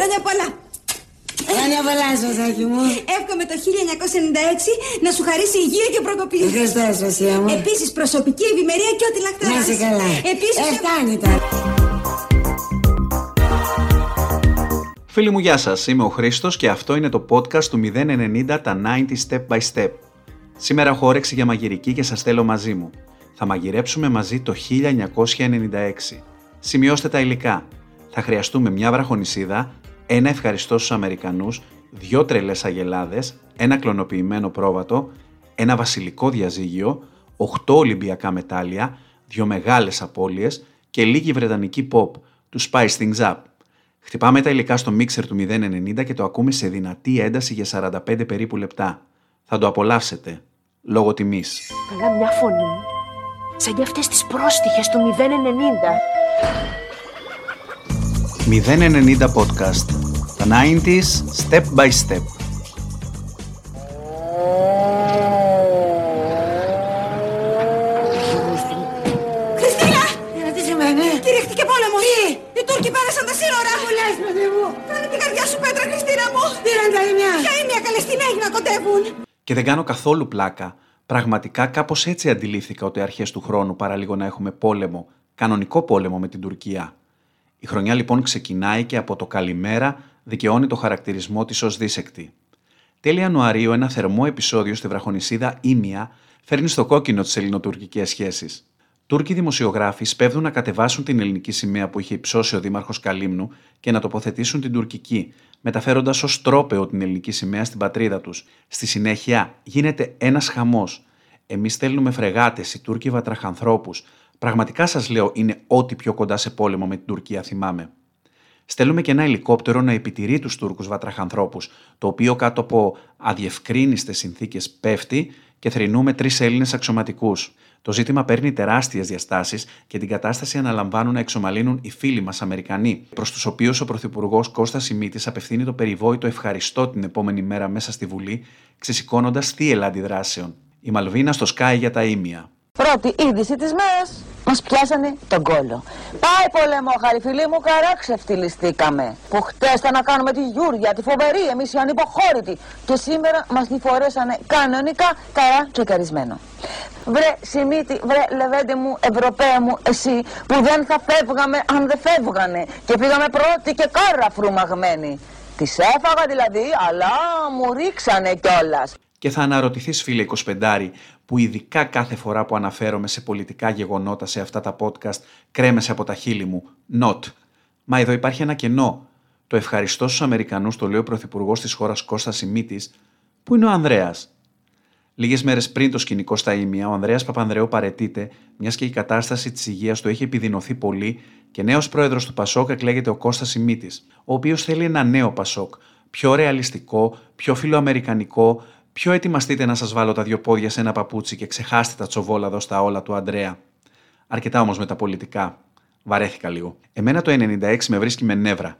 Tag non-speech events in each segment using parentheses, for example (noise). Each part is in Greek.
Χρόνια πολλά. Χρόνια πολλά, Σωσάκη μου. Εύχομαι το 1996 να σου χαρίσει υγεία και προκοπή. Ευχαριστώ, Σωσία μου. Επίσης προσωπική ευημερία και ό,τι λαχταράς. Να είσαι καλά. Επίσης... Ε, φτάνει τώρα. Φίλοι μου, γεια σας. Είμαι ο Χρήστος και αυτό είναι το podcast του 090 τα 90 Step by Step. Σήμερα έχω όρεξη για μαγειρική και σας θέλω μαζί μου. Θα μαγειρέψουμε μαζί το 1996. Σημειώστε τα υλικά. Θα χρειαστούμε μια βραχονισίδα, ένα ευχαριστώ στους Αμερικανούς, δυο τρελές αγελάδες, ένα κλωνοποιημένο πρόβατο, ένα βασιλικό διαζύγιο, 8 Ολυμπιακά μετάλλια, δύο μεγάλες απώλειες και λίγη βρετανική pop, τους Spice Things Up. Χτυπάμε τα υλικά στο μίξερ του 090 και το ακούμε σε δυνατή ένταση για 45 περίπου λεπτά. Θα το απολαύσετε. Λόγω τιμής. Αλλά μια φωνή, σαν για αυτές τις πρόστιχες του 090. 090 Podcast. Τα 90s step by step. Χριστίνα! Έλα, τι σημαίνει; Κηρύχτηκε πόλεμο. Τι; Οι Τούρκοι πέρασαν τα σύνορα. Μου λες, παιδί μου; Κάνε την καρδιά σου πέτρα, Χριστίνα μου. Πήραν τα ημιά. Ποια είναι μια καλή στην να κοντεύουν. Και δεν κάνω καθόλου πλάκα. Πραγματικά κάπως έτσι αντιλήφθηκα ότι αρχές του χρόνου παραλίγο να έχουμε πόλεμο, κανονικό πόλεμο με την Τουρκία. Η χρονιά λοιπόν ξεκινάει και από το καλημέρα δικαιώνει το χαρακτηρισμό της ως δίσεκτη. Τέλη Ιανουαρίου, ένα θερμό επεισόδιο στη βραχονισίδα Ήμια φέρνει στο κόκκινο τις ελληνοτουρκικές σχέσεις. Τούρκοι δημοσιογράφοι σπέβδουν να κατεβάσουν την ελληνική σημαία που είχε υψώσει ο Δήμαρχος Καλύμνου και να τοποθετήσουν την τουρκική, μεταφέροντας ως τρόπεο την ελληνική σημαία στην πατρίδα τους. Στη συνέχεια γίνεται ένας χαμός. Εμείς στέλνουμε φρεγάτες, οι Τούρκοι βατραχανθρώπους. Πραγματικά σας λέω, είναι ό,τι πιο κοντά σε πόλεμο με την Τουρκία, θυμάμαι. Στέλνουμε και ένα ελικόπτερο να επιτηρεί τους Τούρκους βατραχανθρώπους, το οποίο κάτω από αδιευκρίνηστε συνθήκες πέφτει και θρυνούμε τρεις Έλληνες αξιωματικούς. Το ζήτημα παίρνει τεράστιες διαστάσεις και την κατάσταση αναλαμβάνουν να εξομαλύνουν οι φίλοι μας Αμερικανοί, προς τους οποίους ο Πρωθυπουργός Κώστας Σιμίτης απευθύνει το περιβόητο ευχαριστώ την επόμενη μέρα μέσα στη Βουλή, ξεσηκώνοντας θύελα αντιδράσεων. Η Μαλβίνα στο Sky για τα ίμια. Πρώτη είδηση της μέρας. Μας πιάσανε τον κόλο. Πάει πολεμόχαρη φίλοι μου, καρά ξεφτυλιστήκαμε. Που χτες ήταν να κάνουμε τη Γιούρια, τη φοβερή, εμείς οι ανυποχώρητοι. Και σήμερα μας τη φορέσανε κανονικά καρά τσεκαρισμένο. Βρε Σιμίτη, βρε Λεβέντε μου, Ευρωπαία μου, εσύ που δεν θα φεύγαμε αν δεν φεύγανε. Και πήγαμε πρώτοι και κάρα φρουμαγμένοι. Τις έφαγα δηλαδή, αλλά μου ρίξανε κιόλας. Και θα αναρωτηθείς, φίλε 25, που ειδικά κάθε φορά που αναφέρομαι σε πολιτικά γεγονότα σε αυτά τα podcast κρέμεσαι από τα χείλη μου. Not. Μα εδώ υπάρχει ένα κενό. Το ευχαριστώ στους Αμερικανούς, το λέει ο Πρωθυπουργός της χώρας Κώστας Σιμίτης, που είναι ο Ανδρέας. Λίγες μέρες πριν το σκηνικό στα ίμια, ο Ανδρέας Παπανδρέου παρετείται, μιας και η κατάσταση της υγείας του έχει επιδεινωθεί πολύ και νέος πρόεδρος του Πασόκ εκλέγεται ο Κώστας Σιμίτης, ο οποίος θέλει ένα νέο Πασόκ, πιο ρεαλιστικό, πιο φιλοαμερικανικό, Πιο ετοιμαστείτε να σας βάλω τα δυο πόδια σε ένα παπούτσι και ξεχάστε τα τσοβόλαδο στα όλα του Αντρέα; Αρκετά όμως με τα πολιτικά. Βαρέθηκα λίγο. Εμένα το 96 με βρίσκει με νεύρα.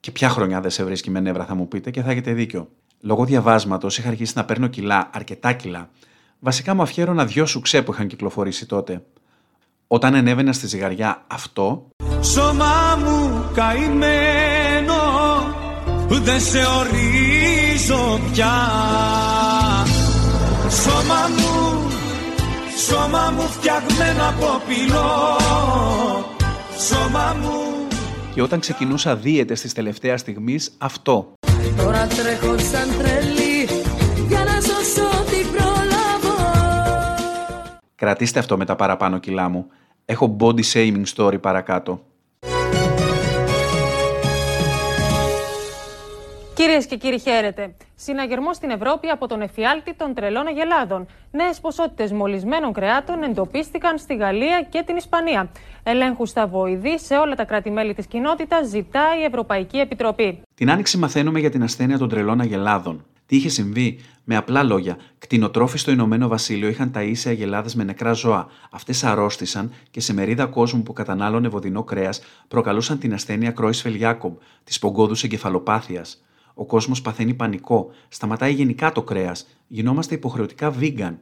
Και ποια χρονιά δεν σε βρίσκει με νεύρα, θα μου πείτε, και θα έχετε δίκιο. Λόγω διαβάσματος είχα αρχίσει να παίρνω κιλά, αρκετά κιλά. Βασικά μου αφιέρωνα δυο σουξέ που είχαν κυκλοφορήσει τότε. Όταν ενέβαινα στη ζυγαριά αυτό. Σώμα μου καημένο, δεν σε ορίζω πια. Σώμα μου, σώμα μου φτιαγμένο από πυλό Σώμα μου Και όταν ξεκινούσα δίαιτες της τελευταίας στιγμής, αυτό. Τώρα τρέχω σαν τρελή για να σώσω τι προλάβω Κρατήστε αυτό με τα παραπάνω κιλά μου. Έχω body shaming story παρακάτω. Κυρίες και κύριοι, χαίρετε. Συναγερμό στην Ευρώπη από τον εφιάλτη των τρελών αγελάδων. Νέες ποσότητες μολυσμένων κρεάτων εντοπίστηκαν στη Γαλλία και την Ισπανία. Ελέγχου στα βοηδή σε όλα τα κράτη-μέλη της κοινότητας ζητάει η Ευρωπαϊκή Επιτροπή. Την άνοιξη μαθαίνουμε για την ασθένεια των τρελών αγελάδων. Τι είχε συμβεί, με απλά λόγια, κτηνοτρόφοι στο Ηνωμένο Βασίλειο είχαν ταΐσει αγελάδες με νεκρά ζώα. Αυτές αρρώστησαν και σε μερίδα κόσμου που κατανάλωνε βοδινό κρέας προκαλούσαν την ασθένεια Κρόισφελ Γιάκομπ, της πογκόδους εγκεφαλοπάθειας. Ο κόσμος παθαίνει πανικό, σταματάει γενικά το κρέας, γινόμαστε υποχρεωτικά vegan.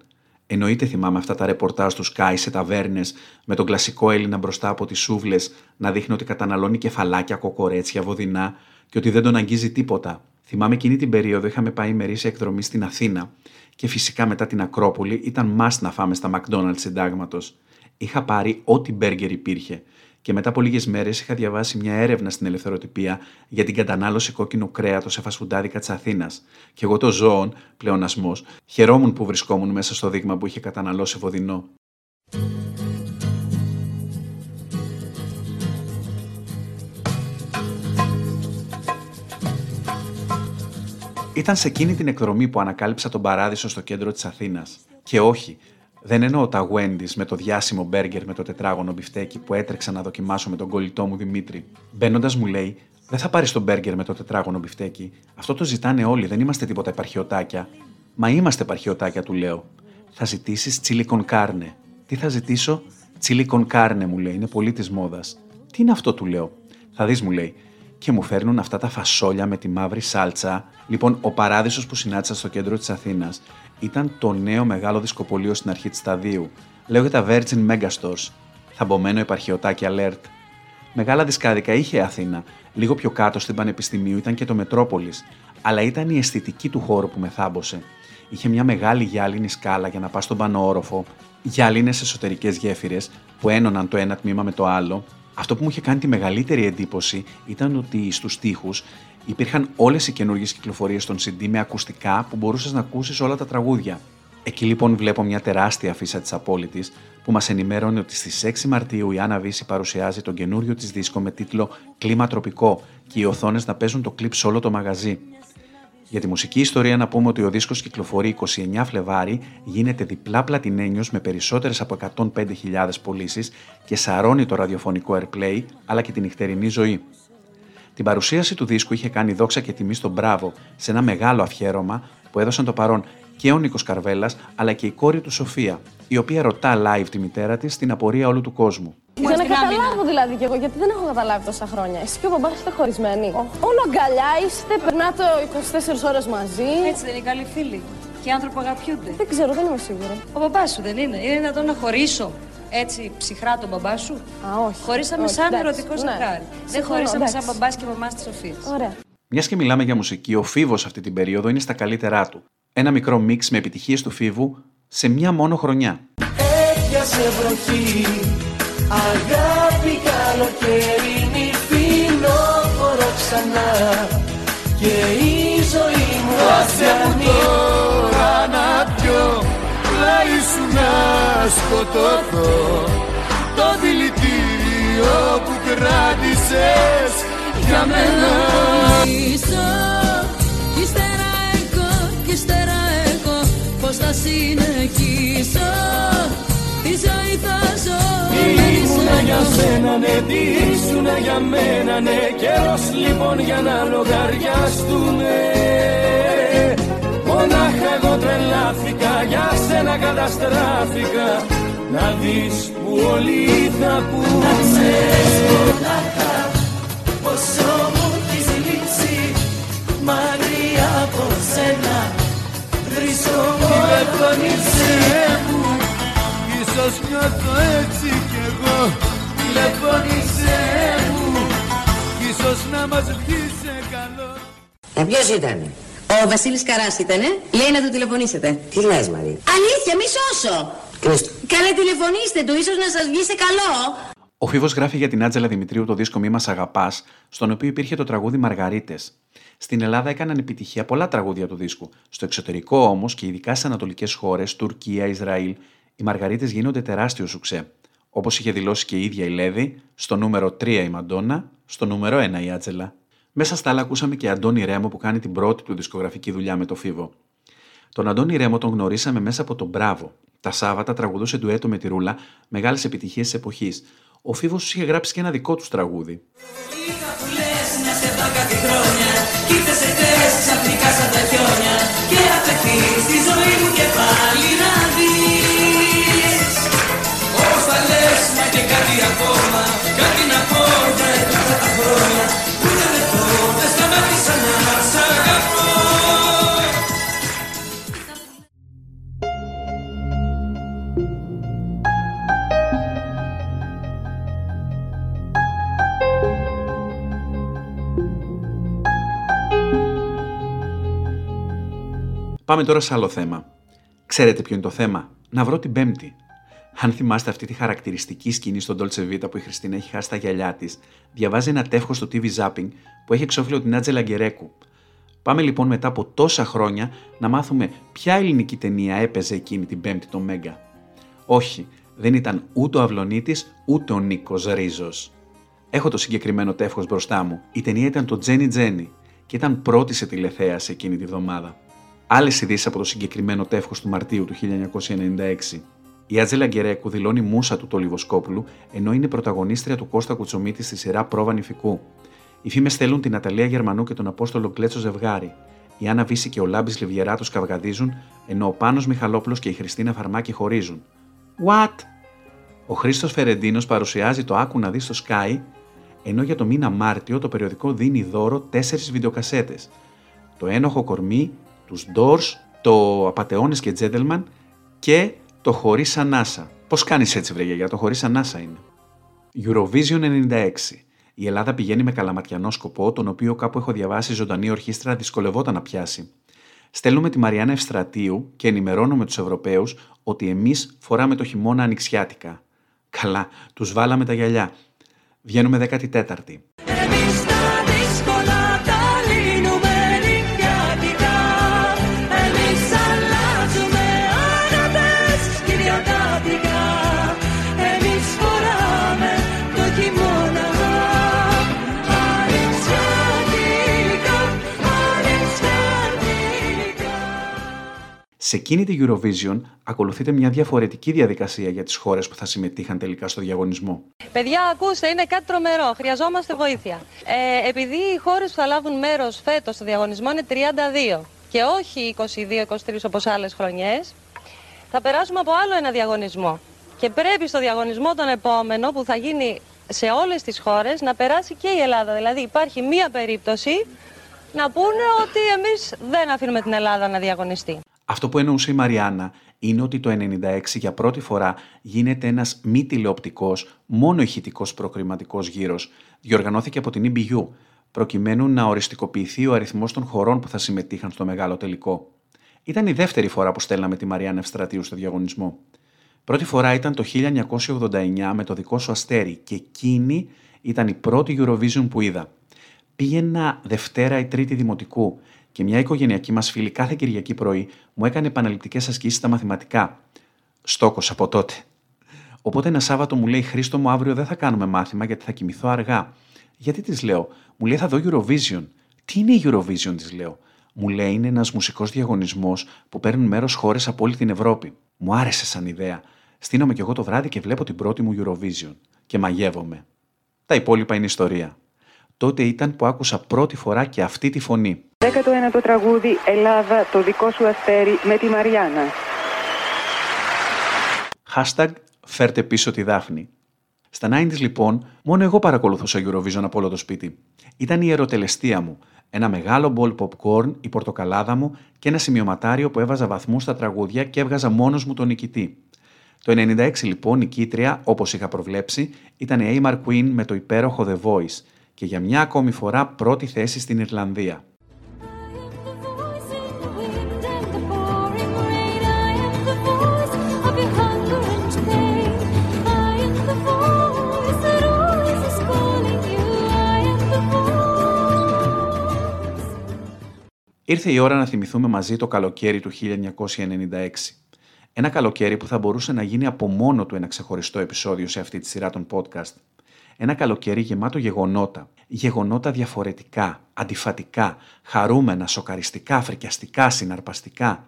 Εννοείται θυμάμαι αυτά τα ρεπορτάζ του Sky σε ταβέρνες με τον κλασικό Έλληνα μπροστά από τις σούβλες να δείχνει ότι καταναλώνει κεφαλάκια, κοκορέτσια, βοδινά και ότι δεν τον αγγίζει τίποτα. Θυμάμαι εκείνη την περίοδο είχαμε πάει ημερήσια εκδρομή στην Αθήνα και φυσικά μετά την Ακρόπολη ήταν must να φάμε στα McDonald's συντάγματος. Είχα πάρει ό,τι μπέργκερ υπήρχε και μετά από λίγες μέρες είχα διαβάσει μια έρευνα στην ελευθεροτυπία για την κατανάλωση κόκκινου κρέατος σε φασφουντάδικα της Αθήνας. Και εγώ το ζώων, πλεονασμός, χαιρόμουν που βρισκόμουν μέσα στο δείγμα που είχε καταναλώσει βοδινό. Ήταν σε εκείνη την εκδρομή που ανακάλυψα τον παράδεισο στο κέντρο της Αθήνας. Και όχι, δεν εννοώ τα Wendy's με το διάσημο μπέργκερ με το τετράγωνο μπιφτέκι που έτρεξα να δοκιμάσω με τον κολλητό μου Δημήτρη. Μπαίνοντας μου λέει, Δεν θα πάρεις το μπέργκερ με το τετράγωνο μπιφτέκι. Αυτό το ζητάνε όλοι, δεν είμαστε τίποτα επαρχιωτάκια. Μα είμαστε επαρχιωτάκια, του λέω. Θα ζητήσεις chili con carne. Τι θα ζητήσω, chili con carne, μου λέει, είναι πολύ της μόδας. Τι είναι αυτό, του λέω. Θα δεις, μου λέει, και μου φέρνουν αυτά τα φασόλια με τη μαύρη σάλτσα. Λοιπόν, ο παράδεισος που συνάντησα στο κέντρο της Αθήνας ήταν το νέο μεγάλο δισκοπολείο στην αρχή της σταδίου. Λέγεται Virgin Megastores. Θαμπομένο επαρχιωτάκι alert. Μεγάλα δισκάδικα είχε η Αθήνα. Λίγο πιο κάτω στην Πανεπιστημίου ήταν και το Μετρόπολης. Αλλά ήταν η αισθητική του χώρου που με θάμπωσε. Είχε μια μεγάλη γυάλινη σκάλα για να πας στον πάνω όροφο, γυάλινες εσωτερικές γέφυρες που ένωναν το ένα τμήμα με το άλλο. Αυτό που μου είχε κάνει τη μεγαλύτερη εντύπωση ήταν ότι στους τοίχους υπήρχαν όλες οι καινούργιες κυκλοφορίες των CD με ακουστικά που μπορούσες να ακούσεις όλα τα τραγούδια. Εκεί λοιπόν βλέπω μια τεράστια φύσα της Απόλυτης που μας ενημέρωνε ότι στις 6 Μαρτίου η Άννα Βύση παρουσιάζει τον καινούριο της δίσκο με τίτλο Κλίμα Τροπικό και οι οθόνες να παίζουν το κλειπ σε όλο το μαγαζί. Για τη μουσική ιστορία να πούμε ότι ο δίσκος κυκλοφορεί 29 Φλεβάρι, γίνεται διπλά πλατινένιος με περισσότερες από 105.000 πωλήσεις και σαρώνει το ραδιοφωνικό airplay αλλά και την νυχτερινή ζωή. Την παρουσίαση του δίσκου είχε κάνει δόξα και τιμή στον Μπράβο σε ένα μεγάλο αφιέρωμα που έδωσαν το παρόν και ο Νίκος Καρβέλας αλλά και η κόρη του Σοφία, η οποία ρωτά live τη μητέρα της στην απορία όλου του κόσμου. Για να καταλάβω δηλαδή κι εγώ, γιατί δεν έχω καταλάβει τόσα χρόνια. Εσύ και ο μπαμπάς είστε χωρισμένοι. Όλο αγκαλιά είστε, περνάτε 24 ώρες μαζί. Έτσι δεν είναι καλοί φίλοι. Και οι άνθρωποι αγαπιούνται. Δεν ξέρω, δεν είμαι σίγουρη. Ο μπαμπάς σου δεν είναι. Είναι δυνατόν να χωρίσω έτσι ψυχρά τον μπαμπά σου; Α, όχι. Χωρίσαμε όχι, σαν εντάξει, ερωτικός ναι. ζευγάρι. Δεν Συμφωνώ, χωρίσαμε σαν εντάξει. μπαμπάς και μαμάς της Σοφίας. Ωραία. Μιας και μιλάμε για μουσική, ο Φίβος αυτή την περίοδο είναι στα καλύτερά του. Ένα μικρό μίξ με επιτυχίες του Φίβου σε μια μόνο χρονιά. Έπιασε βροχή Αγάπη καλοκαιρινή Φινόφορο ξανά Και η ζωή μου σκοτωθώ Το δηλητήριο που κράτησες για μένα. Ίσο, κι ύστερα εγώ, κι ύστερα εγώ Πώς θα συνεχίσω Τη ζωή θα ζω. Ήμουνα για σένα, ναι, τι ήσουνα για μένα, ναι Καιρός λοιπόν για να λογαριαστούμε Μονάχα εγώ τρελάθηκα, για σένα καταστράφηκα. Να δεις που όλοι θα πούνε Να ξέρεις μονάχα πόσο μου έχεις λείψει. Μακριά από σένα βρίσκομαι Τηλεφωνήσέ μου Ίσως νιώθω έτσι κι εγώ. Τηλεφωνήσέ μου Ίσως να μας βγει σε καλό. Ε, ποιος ήτανε; Ο Βασίλης Καράς ήτανε. Λέει να του τηλεφωνήσετε. Τι λες Μαρή; Αλήθεια, μη σώσω. Κρίστο. Καλέ τηλεφωνήστε του, ίσως να σας βγει σε καλό. Ο Φίβος γράφει για την Άτζελα Δημητρίου το δίσκο Μη Μας Αγαπάς, στον οποίο υπήρχε το τραγούδι Μαργαρίτες. Στην Ελλάδα έκαναν επιτυχία πολλά τραγούδια του δίσκου. Στο εξωτερικό όμως και ειδικά στι ανατολικές χώρες, Τουρκία, Ισραήλ, οι Μαργαρίτες γίνονται τεράστιο σουξέ. Όπως είχε δηλώσει και η ίδια η Λέδη, στο νούμερο 3 η Μαντόνα, στο νούμερο 1 η Άτζελα. Μέσα στα άλλα ακούσαμε και Αντώνη Ρέμο που κάνει την πρώτη του δισκογραφική δουλειά με το Φίβο. Τον Αντώνη Ρέμο τον γνωρίσαμε μέσα από τον Μπράβο. Τα Σάββατα τραγουδούσε ντουέτο με τη Ρούλα, μεγάλες επιτυχίες της εποχής. Ο Φίβος του είχε γράψει και ένα δικό τους τραγούδι. Είχα που λες να σε δω κάτι χρόνια Κι ήρθες εχθές ξαφνικά σαν τα χιόνια Και αφαιθείς τη ζωή μου Πάμε τώρα σε άλλο θέμα. Ξέρετε ποιο είναι το θέμα; Να βρω την Πέμπτη. Αν θυμάστε αυτή τη χαρακτηριστική σκηνή στον Dolce Vita που η Χριστίνα έχει χάσει τα γυαλιά της, διαβάζει ένα τεύχος στο TV Zapping που έχει εξώφυλλο την Άτζελα Γκερέκου. Πάμε λοιπόν μετά από τόσα χρόνια να μάθουμε ποια ελληνική ταινία έπαιζε εκείνη την Πέμπτη το Μέγκα. Όχι, δεν ήταν ούτε ο Αυλονίτης ούτε ο Νίκος Ρίζος. Έχω το συγκεκριμένο τεύχος μπροστά μου. Η ταινία ήταν το Τζένι Τζένι και ήταν πρώτη σε τηλεθέαση εκείνη τη βδομάδα. Άλλες ειδήσεις από το συγκεκριμένο τεύχος του Μαρτίου του 1996. Η Άτζελα Γκερέκου δηλώνει μουσα του Τολιβοσκόπουλου, ενώ είναι πρωταγωνίστρια του Κώστα Κουτσομίτη στη σειρά Πρόβα Νηφικού. Οι φήμες στέλνουν την Αταλία Γερμανού και τον Απόστολο Κλέτσο ζευγάρι. Η Άννα Βύση και ο Λάμπης Λιβιεράτος καυγαδίζουν, ενώ ο Πάνος Μιχαλόπουλος και η Χριστίνα Φαρμάκη χωρίζουν. What? Ο Χρήστος Φερεντίνος παρουσιάζει το Άκου να δεις στο Sky, ενώ για το μήνα Μάρτιο το περιοδικό δίνει δώρο τέσσερις βιντεοκασέτες. Το Ένοχο Κορμί, τους Doors, το Απατεώνες και Gentleman και το Χωρίς Ανάσα. Πώς κάνεις έτσι, βρε για το Χωρίς Ανάσα είναι; Eurovision 96. Η Ελλάδα πηγαίνει με καλαματιανό σκοπό, τον οποίο κάπου έχω διαβάσει ζωντανή ορχήστρα δυσκολευόταν να πιάσει. Στέλνουμε τη Μαριάννα Ευστρατείου και ενημερώνουμε τους Ευρωπαίους ότι εμείς φοράμε το χειμώνα ανοιξιάτικα. Καλά, τους βάλαμε τα γυαλιά. Βγαίνουμε 14η. Σε εκείνη τη Eurovision ακολουθείται μια διαφορετική διαδικασία για τις χώρες που θα συμμετείχαν τελικά στο διαγωνισμό. Παιδιά, ακούστε, είναι κάτι τρομερό. Χρειαζόμαστε βοήθεια. Ε, επειδή οι χώρες που θα λάβουν μέρος φέτος στο διαγωνισμό είναι 32 και όχι 22-23 όπως άλλες χρονιές, θα περάσουμε από άλλο ένα διαγωνισμό. Και πρέπει στο διαγωνισμό τον επόμενο που θα γίνει σε όλες τις χώρες να περάσει και η Ελλάδα. Δηλαδή, υπάρχει μία περίπτωση να πούνε ότι εμείς δεν αφήνουμε την Ελλάδα να διαγωνιστεί. Αυτό που εννοούσε η Μαριάννα είναι ότι το 96 για πρώτη φορά γίνεται ένας μη τηλεοπτικός, μόνο ηχητικός προκριματικός γύρος. Διοργανώθηκε από την EBU, προκειμένου να οριστικοποιηθεί ο αριθμός των χωρών που θα συμμετείχαν στο μεγάλο τελικό. Ήταν η δεύτερη φορά που στέλναμε τη Μαριάννα Ευστρατείου στο διαγωνισμό. Πρώτη φορά ήταν το 1989 με το δικό σου αστέρι και εκείνη ήταν η πρώτη Eurovision που είδα. Πήγαινα Δευτέρα ή Τρίτη Δημοτικού και μια οικογενειακή μας φίλη κάθε Κυριακή πρωί μου έκανε επαναληπτικές ασκήσεις στα μαθηματικά. Στόκος από τότε. Οπότε ένα Σάββατο μου λέει Χρήστο μου αύριο δεν θα κάνουμε μάθημα γιατί θα κοιμηθώ αργά. Γιατί της λέω, μου λέει θα δω Eurovision. Τι είναι η Eurovision, της λέω; Μου λέει είναι ένας μουσικός διαγωνισμός που παίρνουν μέρος χώρες από όλη την Ευρώπη. Μου άρεσε σαν ιδέα. Στείνομαι κι εγώ το βράδυ και βλέπω την πρώτη μου Eurovision. Και μαγεύομαι. Τα υπόλοιπα είναι ιστορία. Τότε ήταν που άκουσα πρώτη φορά και αυτή τη φωνή. 19ο τραγούδι Ελλάδα, το δικό σου αστέρι με τη Μαριάννα. Hashtag φέρτε πίσω τη Δάφνη. Στα 90's λοιπόν, μόνο εγώ παρακολουθούσα Eurovision από όλο το σπίτι. Ήταν η ερωτελεστία μου. Ένα μεγάλο μπολ popcorn, η πορτοκαλάδα μου και ένα σημειωματάριο που έβαζα βαθμούς στα τραγούδια και έβγαζα μόνος μου τον νικητή. Το 96 λοιπόν η κήτρια, όπως είχα προβλέψει, ήταν η Amar Queen με το υπέροχο The Voice και για μια ακόμη φορά πρώτη θέση στην Ιρλανδία. Ήρθε η ώρα να θυμηθούμε μαζί το καλοκαίρι του 1996. Ένα καλοκαίρι που θα μπορούσε να γίνει από μόνο του ένα ξεχωριστό επεισόδιο σε αυτή τη σειρά των podcast. Ένα καλοκαίρι γεμάτο γεγονότα. Γεγονότα διαφορετικά, αντιφατικά, χαρούμενα, σοκαριστικά, φρικιαστικά, συναρπαστικά.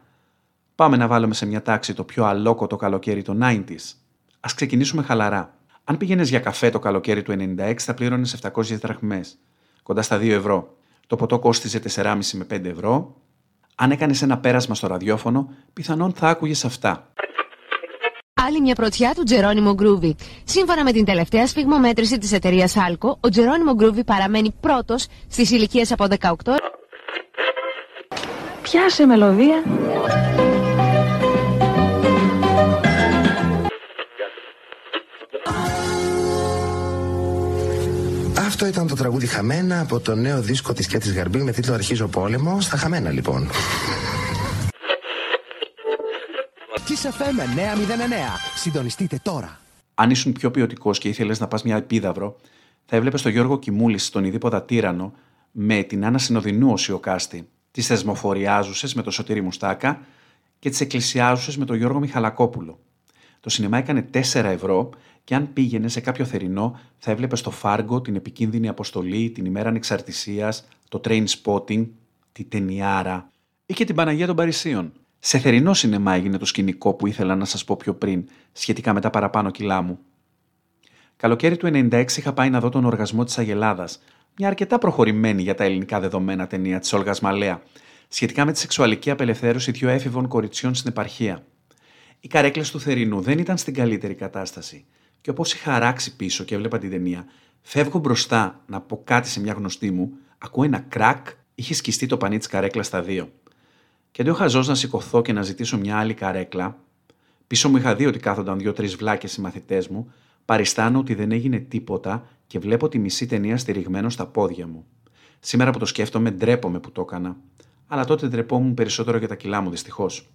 Πάμε να βάλουμε σε μια τάξη το πιο αλόκοτο καλοκαίρι των 90s. Α ξεκινήσουμε χαλαρά. Αν πήγαινες για καφέ το καλοκαίρι του 96, θα πλήρωνες 700 δραχμές, κοντά στα 2 ευρώ. Το ποτό κόστιζε 4,5 με 5 ευρώ. Αν έκανες ένα πέρασμα στο ραδιόφωνο, πιθανόν θα άκουγες αυτά. Άλλη μια πρωτιά του Geronimo Groovy. Σύμφωνα με την τελευταία σφυγμομέτρηση της εταιρείας Alco, ο Geronimo Groovy παραμένει πρώτος στις ηλικίες από 18 Πιάσε μελωδία. Αυτό ήταν το τραγούδι Χαμένα από το νέο δίσκο της Κέτης Γαρμπή με τίτλο Αρχίζω πόλεμο. Στα Χαμένα λοιπόν. Kiss FM 909. Συντονιστείτε τώρα. Αν ήσουν πιο ποιοτικός και ήθελες να πας μια επίδαυρο, θα έβλεπες τον Γιώργο Κιμούλης στον Ιδίποδα Τύρανο με την Άννα Συνοδεινού ω Ιωκάστη, τις θεσμοφοριάζουσες με τον Σωτήρη Μουστάκα και τις εκκλησιάζουσες με τον Γιώργο Μιχαλακόπουλο. Το σινεμά έκανε 4 ευρώ και αν πήγαινε σε κάποιο θερινό, θα έβλεπες στο Φάργκο την επικίνδυνη αποστολή, την ημέρα ανεξαρτησίας, το train spotting, τη ταινιάρα ή και την Παναγία των Παρισίων. Σε θερινό σινεμά έγινε το σκηνικό που ήθελα να σας πω πιο πριν, σχετικά με τα παραπάνω κιλά μου. Καλοκαίρι του 96 είχα πάει να δω τον Οργασμό της Αγελάδας, μια αρκετά προχωρημένη για τα ελληνικά δεδομένα ταινία της Όλγας Μαλέα, σχετικά με τη σεξουαλική απελευθέρωση δύο έφηβων κοριτσιών στην επαρχία. Οι καρέκλες του θερινού δεν ήταν στην καλύτερη κατάσταση, και όπως είχα αράξει πίσω και έβλεπα την ταινία, φεύγω μπροστά να πω κάτι σε μια γνωστή μου, ακούω ένα κρακ, είχε σκιστεί το πανί της καρέκλα στα δύο. Και αντί ο χαζό να σηκωθώ και να ζητήσω μια άλλη καρέκλα, πίσω μου είχα δει ότι κάθονταν δύο-τρεις βλάκες οι μαθητές μου, παριστάνω ότι δεν έγινε τίποτα και βλέπω τη μισή ταινία στηριγμένο στα πόδια μου. Σήμερα που το σκέφτομαι, ντρέπομαι που το έκανα. Αλλά τότε ντρεπόμουν περισσότερο για τα κιλά μου, δυστυχώς.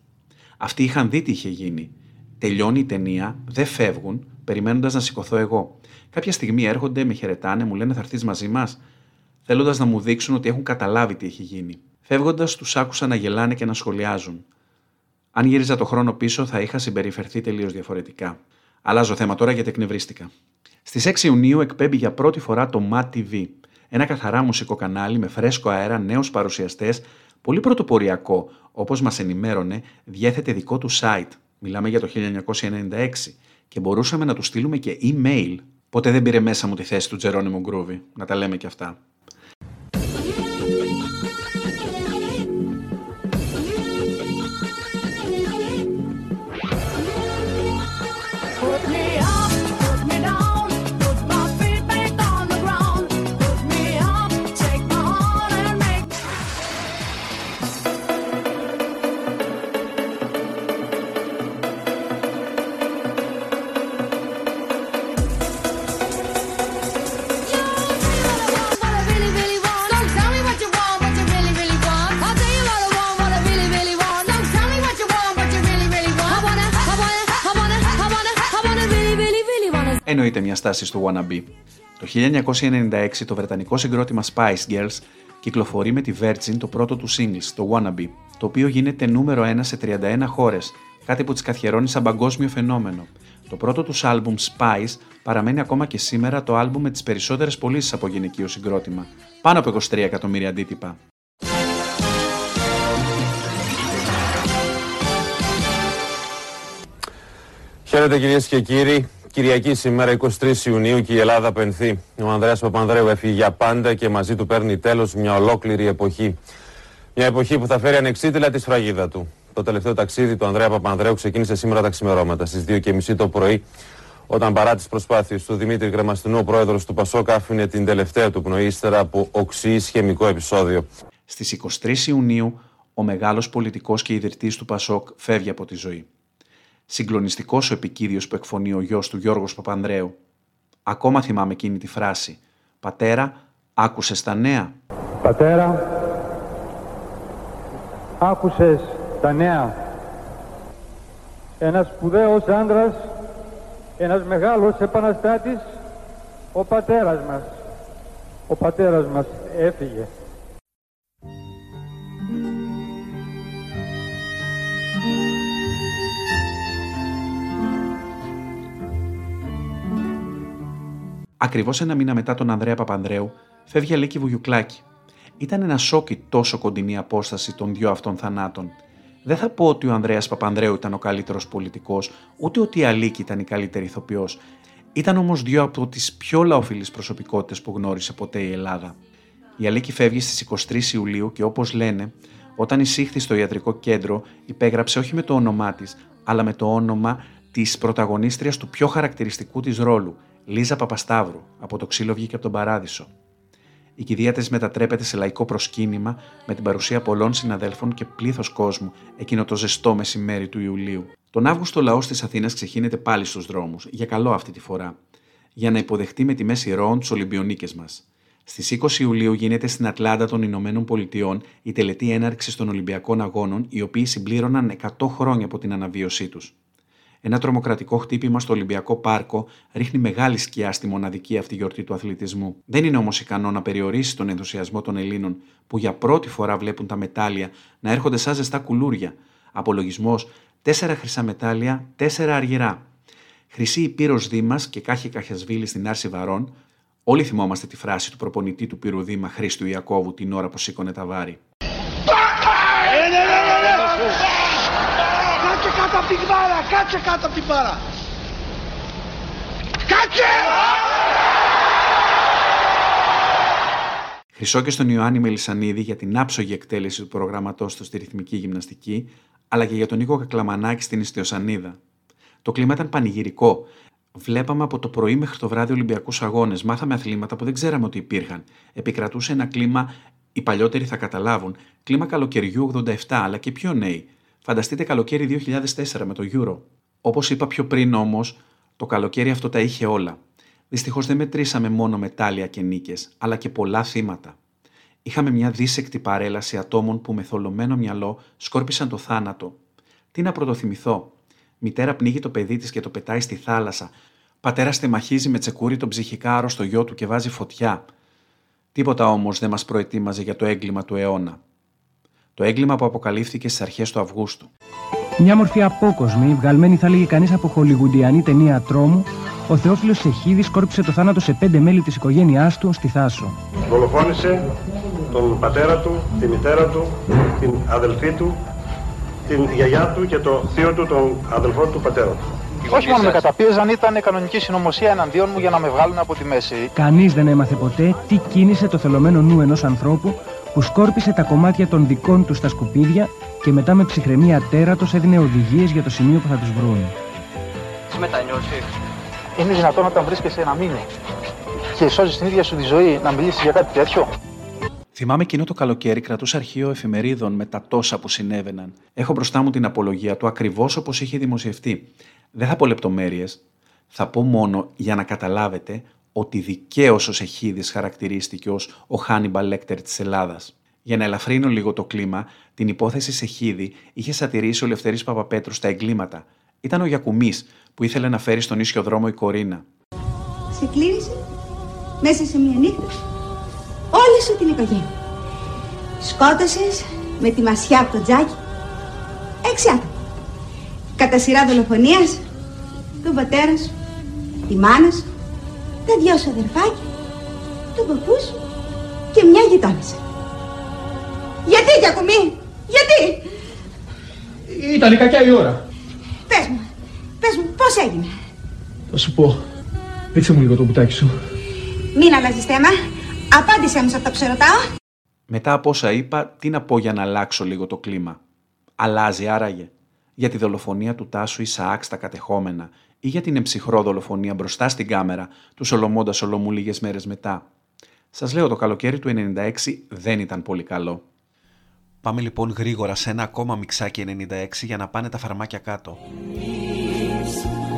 Αυτοί είχαν δει τι είχε γίνει. Τελειώνει η ταινία, δεν φεύγουν, περιμένοντας να σηκωθώ εγώ. Κάποια στιγμή έρχονται, με χαιρετάνε, μου λένε θα έρθεις μαζί μας, θέλοντας να μου δείξουν ότι έχουν καταλάβει τι έχει γίνει. Φεύγοντας, τους άκουσα να γελάνε και να σχολιάζουν. Αν γύριζα το χρόνο πίσω, θα είχα συμπεριφερθεί τελείως διαφορετικά. Αλλάζω θέμα τώρα γιατί εκνευρίστηκα. Στις 6 Ιουνίου εκπέμπει για πρώτη φορά το MAT TV, ένα καθαρά μουσικό κανάλι με φρέσκο αέρα, νέους παρουσιαστές, πολύ πρωτοποριακό, όπως μας ενημέρωνε, διέθετε δικό του site. Μιλάμε για το 1996 και μπορούσαμε να του στείλουμε και email. Ποτέ δεν πήρε μέσα μου τη θέση του Τζερόνιμου Γκρούβι, να τα λέμε και αυτά. Εννοείται μια στάση στο Wannabe. Το 1996 το βρετανικό συγκρότημα Spice Girls κυκλοφορεί με τη Virgin το πρώτο του singles, το Wannabe, το οποίο γίνεται νούμερο 1 σε 31 χώρες, κάτι που τις καθιερώνει σαν παγκόσμιο φαινόμενο. Το πρώτο τους άλμπουμ Spice παραμένει ακόμα και σήμερα το άλμπουμ με τις περισσότερες πωλήσεις από γυναικείο συγκρότημα, πάνω από 23 εκατομμύρια αντίτυπα. Χαίρετε κυρίες και κύριοι. Κυριακή σήμερα 23 Ιουνίου και η Ελλάδα πενθεί. Ο Ανδρέας Παπανδρέου έφυγε για πάντα και μαζί του παίρνει τέλος μια ολόκληρη εποχή. Μια εποχή που θα φέρει ανεξίτηλα τη σφραγίδα του. Το τελευταίο ταξίδι του Ανδρέα Παπανδρέου ξεκίνησε σήμερα τα ξημερώματα στις 2.30 το πρωί όταν παρά τις προσπάθειες του Δημήτρη Κρεμαστινού, ο πρόεδρος του Πασόκ άφηνε την τελευταία του πνοή ύστερα από οξύ χημικό επεισόδιο. Στις 23 Ιουνίου, ο μεγάλος πολιτικός και ιδρυτής του Πασόκ φεύγει από τη ζωή. Συγκλονιστικός ο επικίδιος που εκφωνεί ο γιος του Γιώργος Παπανδρέου. Ακόμα θυμάμαι εκείνη τη φράση. «Πατέρα, άκουσες τα νέα» «Πατέρα, άκουσες τα νέα» Ένας σπουδαίος άντρας, ένας μεγάλος επαναστάτης, ο πατέρας μας. Ο πατέρας μας έφυγε. Ακριβώς ένα μήνα μετά τον Ανδρέα Παπανδρέου, φεύγει Αλίκη Βουγιουκλάκη. Ήταν ένα σόκι τόσο κοντινή απόσταση των δυο αυτών θανάτων. Δεν θα πω ότι ο Ανδρέας Παπανδρέου ήταν ο καλύτερος πολιτικός, ούτε ότι η Αλίκη ήταν η καλύτερη ηθοποιός. Ήταν όμως δύο από τις πιο λαοφιλείς προσωπικότητες που γνώρισε ποτέ η Ελλάδα. Η Αλίκη φεύγει στις 23 Ιουλίου και όπως λένε, όταν εισήχθη στο ιατρικό κέντρο, υπέγραψε όχι με το όνομά της, αλλά με το όνομα της πρωταγωνίστριας του πιο χαρακτηριστικού της ρόλου, Λίζα Παπασταύρου, από το ξύλο βγήκε από τον Παράδεισο. Η κηδεία της μετατρέπεται σε λαϊκό προσκύνημα με την παρουσία πολλών συναδέλφων και πλήθος κόσμου εκείνο το ζεστό μεσημέρι του Ιουλίου. Τον Αύγουστο ο λαός της Αθήνας ξεχύνεται πάλι στους δρόμους, για καλό αυτή τη φορά, για να υποδεχτεί με τιμές ηρώων τους Ολυμπιονίκες μας. Στις 20 Ιουλίου γίνεται στην Ατλάντα των Ηνωμένων Πολιτειών η τελετή έναρξης των Ολυμπιακών Αγώνων, οι οποίοι συμπλήρωναν 100 χρόνια από την αναβίωσή τους. Ένα τρομοκρατικό χτύπημα στο Ολυμπιακό Πάρκο ρίχνει μεγάλη σκιά στη μοναδική αυτή γιορτή του αθλητισμού. Δεν είναι όμως ικανό να περιορίσει τον ενθουσιασμό των Ελλήνων που για πρώτη φορά βλέπουν τα μετάλλια να έρχονται σαν ζεστά κουλούρια. Απολογισμός: 4 χρυσά μετάλλια, 4 αργυρά. Χρυσή Υπήρο Δήμας και Κάχη Καχιασβίλη στην Άρση Βαρών. Όλοι θυμόμαστε τη φράση του προπονητή του Πύρου Δήμα Χρήστου Ιακώβου την ώρα που σήκωνε τα βάρη. Κάτσε κάτω από την μπάρα, κάτσε κάτω από την μπάρα. Κάτσε! Χρυσό και στον Ιωάννη Μελισανίδη για την άψογη εκτέλεση του προγράμματός του στη ρυθμική γυμναστική, αλλά και για τον Νίκο Κακλαμανάκη στην Ιστιοσανίδα. Το κλίμα ήταν πανηγυρικό. Βλέπαμε από το πρωί μέχρι το βράδυ Ολυμπιακούς Αγώνες. Μάθαμε αθλήματα που δεν ξέραμε ότι υπήρχαν. Επικρατούσε ένα κλίμα, οι παλιότεροι θα καταλάβουν, κλίμα καλοκαιριού 87, αλλά και πιο νέοι. Φανταστείτε καλοκαίρι 2004 με το Euro. Όπως είπα πιο πριν όμως, το καλοκαίρι αυτό τα είχε όλα. Δυστυχώς δεν μετρήσαμε μόνο μετάλλια και νίκες, αλλά και πολλά θύματα. Είχαμε μια δίσεκτη παρέλαση ατόμων που με θολωμένο μυαλό σκόρπισαν το θάνατο. Τι να πρωτοθυμηθώ; Μητέρα πνίγει το παιδί της και το πετάει στη θάλασσα. Πατέρα στεμαχίζει με τσεκούρι τον ψυχικά άρρωστο γιο του και βάζει φωτιά. Τίποτα όμως δεν μας προετοίμαζε για το έγκλημα του αιώνα. Το έγκλημα που αποκαλύφθηκε στις αρχές του Αυγούστου. Μια μορφή απόκοσμη, βγαλμένη θα λέγει κανείς από χολιγουντιανή ταινία τρόμου, ο Θεόφιλος Σεχίδης σκόρπισε το θάνατο σε πέντε μέλη της οικογένειάς του στη Θάσο. Δολοφόνησε τον πατέρα του, τη μητέρα του, την αδελφή του, την γιαγιά του και το θείο του, τον αδελφό του πατέρα του. Όχι μόνο με καταπίεζαν, ήταν κανονική συνωμοσία εναντίον μου για να με βγάλουν από τη μέση. Κανείς δεν έμαθε ποτέ τι κίνησε το θελωμένο νου ενός ανθρώπου που σκόρπισε τα κομμάτια των δικών τους στα σκουπίδια και μετά με ψυχραιμία τέρατος έδινε οδηγίες για το σημείο που θα τους βρουν. Τι μετανιώσεις; Είναι δυνατόν όταν βρίσκεσαι να μείνει και σώζεις την ίδια σου τη ζωή να μιλήσεις για κάτι τέτοιο; Θυμάμαι εκείνο το καλοκαίρι κρατούσα αρχείο εφημερίδων με τα τόσα που συνέβαιναν. Έχω μπροστά μου την απολογία του ακριβώς όπως είχε δημοσιευτεί. Δεν θα πω λεπτομέρειες. Θα πω μόνο για να καταλάβετε ότι δικαίως ο Σεχίδης χαρακτηρίστηκε ως ο Χάνιμπαλ Λέκτερ της Ελλάδας. Για να ελαφρύνω λίγο το κλίμα, την υπόθεση Σεχίδη είχε σατηρήσει ο Λευτέρης Παπαπέτρου στα εγκλήματα. Ήταν ο Γιακουμής που ήθελε να φέρει στον ίσιο δρόμο η Κορίνα. Σε κλήρισε μέσα σε μια νύχτα όλη σου την οικογένεια. Σκότωσες με τη μασιά από το τζάκι έξι άτομα. Κατά σειρά δολοφονίας, τον πατέρα σου, τη μάνα σου, τα δυο σου αδερφάκια, τον παππού σου και μια γειτόνισσα. Γιατί, Γιακουμή, γιατί; Ήταν κακιά η ώρα. Πες μου, πες μου πώς έγινε; Θα σου πω. Ρίξε μου λίγο το μπουτάκι σου. Μην αλλάζεις θέμα. Απάντησέ μου σε αυτό που σε ρωτάω. Μετά από όσα είπα, τι να πω για να αλλάξω λίγο το κλίμα. Αλλάζει άραγε. Για τη δολοφονία του Τάσου Ισαάκ στα κατεχόμενα ή για την εμψυχρό δολοφονία μπροστά στην κάμερα του Σολομώντα Σολομού λίγες μέρες μετά. Σας λέω το καλοκαίρι του 96 δεν ήταν πολύ καλό. Πάμε λοιπόν γρήγορα σε ένα ακόμα μιξάκι 96 για να πάνε τα φαρμάκια κάτω.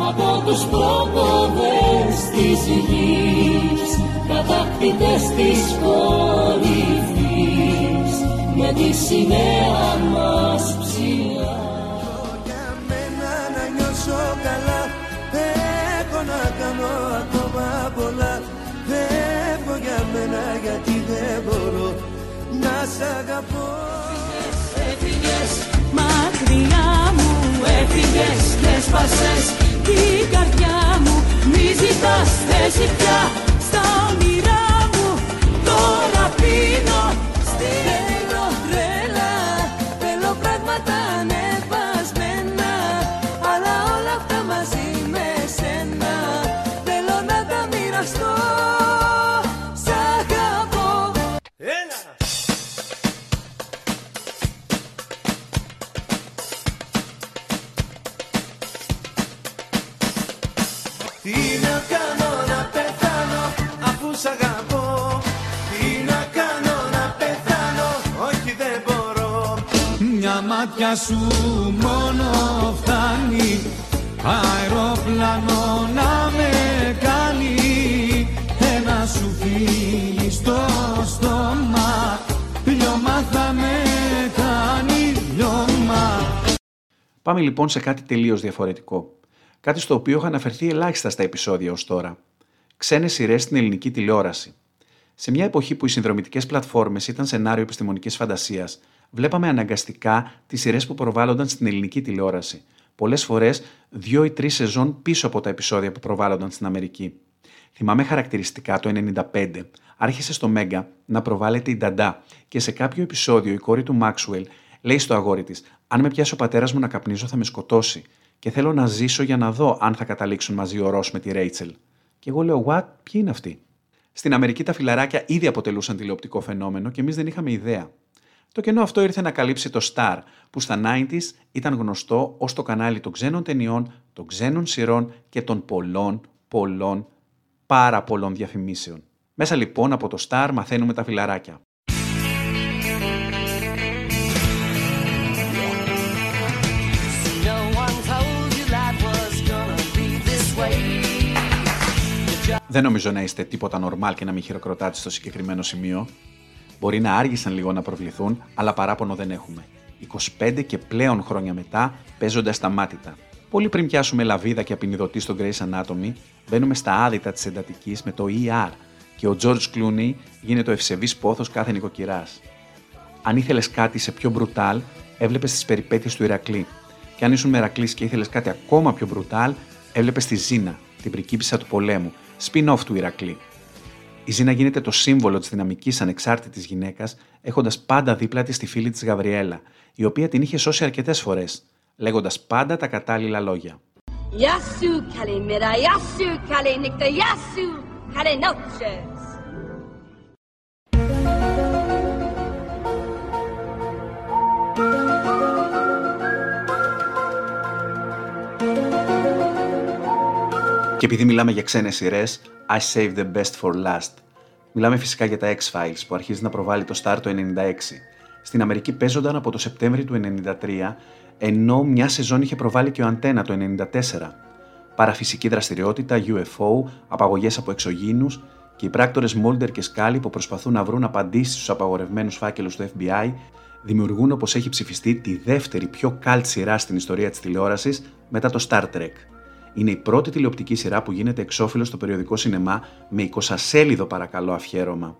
από τους πρόποδες της γης κατακτητές της κορυφής με τη σημαία μας σ' αγαπώ. Έφυγες μακριά μου Έφυγες και σπάσες την καρδιά μου. Μη ζητάς θέση πια στα όνειρά Τι να κάνω να πεθάνω αφού σ' αγαπώ. Τι να κάνω να πεθάνω όχι δεν μπορώ. Μια μάτια σου μόνο φτάνει Αεροπλάνο να με κάνει. Ένα σου φύγει στο στόμα Λιώμα θα με κάνει λιώμα Πάμε λοιπόν σε κάτι τελείως διαφορετικό. Κάτι στο οποίο έχω αναφερθεί ελάχιστα στα επεισόδια ως τώρα. Ξένες σειρές στην ελληνική τηλεόραση. Σε μια εποχή που οι συνδρομητικές πλατφόρμες ήταν σενάριο επιστημονικής φαντασίας, βλέπαμε αναγκαστικά τις σειρές που προβάλλονταν στην ελληνική τηλεόραση. Πολλές φορές δύο ή τρεις σεζόν πίσω από τα επεισόδια που προβάλλονταν στην Αμερική. Θυμάμαι χαρακτηριστικά το 1995. Άρχισε στο Μέγκα να προβάλλεται η Νταντά και σε κάποιο επεισόδιο η κόρη του Μάξουελ λέει στο αγόρι της: Αν με πιάσει ο πατέρας μου να καπνίζω, θα με σκοτώσει. Και θέλω να ζήσω για να δω αν θα καταλήξουν μαζί ο Ρος με τη Ρέιτσελ. Και εγώ λέω: What, ποιοι είναι αυτοί; Στην Αμερική τα φιλαράκια ήδη αποτελούσαν τηλεοπτικό φαινόμενο και εμείς δεν είχαμε ιδέα. Το κενό αυτό ήρθε να καλύψει το Star, που στα 90s ήταν γνωστό ως το κανάλι των ξένων ταινιών, των ξένων σειρών και των πολλών, πολλών, πάρα πολλών διαφημίσεων. Μέσα λοιπόν από το Star μαθαίνουμε τα φιλαράκια. Δεν νομίζω να είστε τίποτα νορμάλ και να μην χειροκροτάτε στο συγκεκριμένο σημείο. Μπορεί να άργησαν λίγο να προβληθούν, αλλά παράπονο δεν έχουμε. 25 και πλέον χρόνια μετά παίζονται στα μάτιτα. Πολύ πριν πιάσουμε λαβίδα και απεινιδωτή στο Grey's Anatomy, μπαίνουμε στα άδυτα της εντατικής με το ER και ο George Clooney γίνεται ο ευσεβής πόθος κάθε νοικοκυράς. Αν ήθελες κάτι σε πιο μπρουτάλ, έβλεπες τις περιπέτειες του Ηρακλή. Και αν ήσουν μερακλή και ήθελες κάτι ακόμα πιο μπρουτάλ, έβλεπες τη Ζήνα, την πριγκίπισσα του πολέμου, spin-off του Ηρακλή. Η Ζήνα γίνεται το σύμβολο της δυναμικής ανεξάρτητης γυναίκας, έχοντας πάντα δίπλα της τη φίλη της Γαβριέλα, η οποία την είχε σώσει αρκετές φορές, λέγοντας πάντα τα κατάλληλα λόγια. Yasu Kalimera, Yasu Kalinikta, Yasu Kalinoches. Και επειδή μιλάμε για ξένες σειρές, I save the best for last. Μιλάμε φυσικά για τα X-Files που αρχίζει να προβάλλει το Star το 96. Στην Αμερική παίζονταν από το Σεπτέμβριο του 93, ενώ μια σεζόν είχε προβάλλει και ο Αντένα το 94. Παραφυσική δραστηριότητα, UFO, απαγωγές από εξωγήινους και οι πράκτορες Μόλτερ και Σκάλι που προσπαθούν να βρουν απαντήσεις στους απαγορευμένους φάκελους του FBI δημιουργούν όπως έχει ψηφιστεί τη δεύτερη πιο καλτ σειρά στην ιστορία της τηλεόρασης μετά το Star Trek. Είναι η πρώτη τηλεοπτική σειρά που γίνεται εξώφυλλο στο περιοδικό σινεμά με 20 σέλιδο παρακαλώ αφιέρωμα.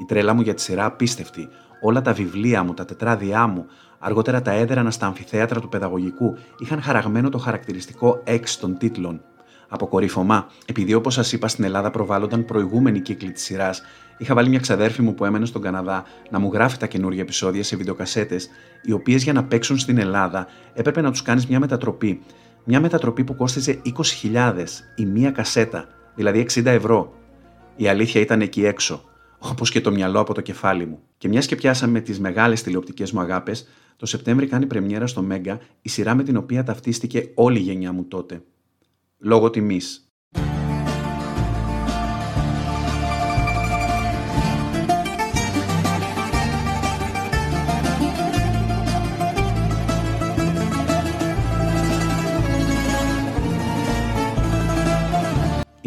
Η τρέλα μου για τη σειρά απίστευτη. Όλα τα βιβλία μου, τα τετράδια μου, αργότερα τα έδρανα στα αμφιθέατρα του παιδαγωγικού, είχαν χαραγμένο το χαρακτηριστικό X των τίτλων. Αποκορύφωμα, επειδή όπως σας είπα στην Ελλάδα προβάλλονταν προηγούμενοι κύκλοι της σειράς, είχα βάλει μια ξαδέρφη μου που έμενε στον Καναδά να μου γράφει τα καινούργια επεισόδια σε βιντεοκασέτες, οι οποίες για να παίξουν στην Ελλάδα έπρεπε να τους κάνεις μια μετατροπή. Μια μετατροπή που κόστιζε 20.000 η μία κασέτα, δηλαδή 60 ευρώ. Η αλήθεια ήταν εκεί έξω, όπως και το μυαλό από το κεφάλι μου. Και μιας και πιάσαμε τις μεγάλες τηλεοπτικές μου αγάπες, το Σεπτέμβρη κάνει πρεμιέρα στο Μέγκα η σειρά με την οποία ταυτίστηκε όλη η γενιά μου τότε. Λόγω τιμής.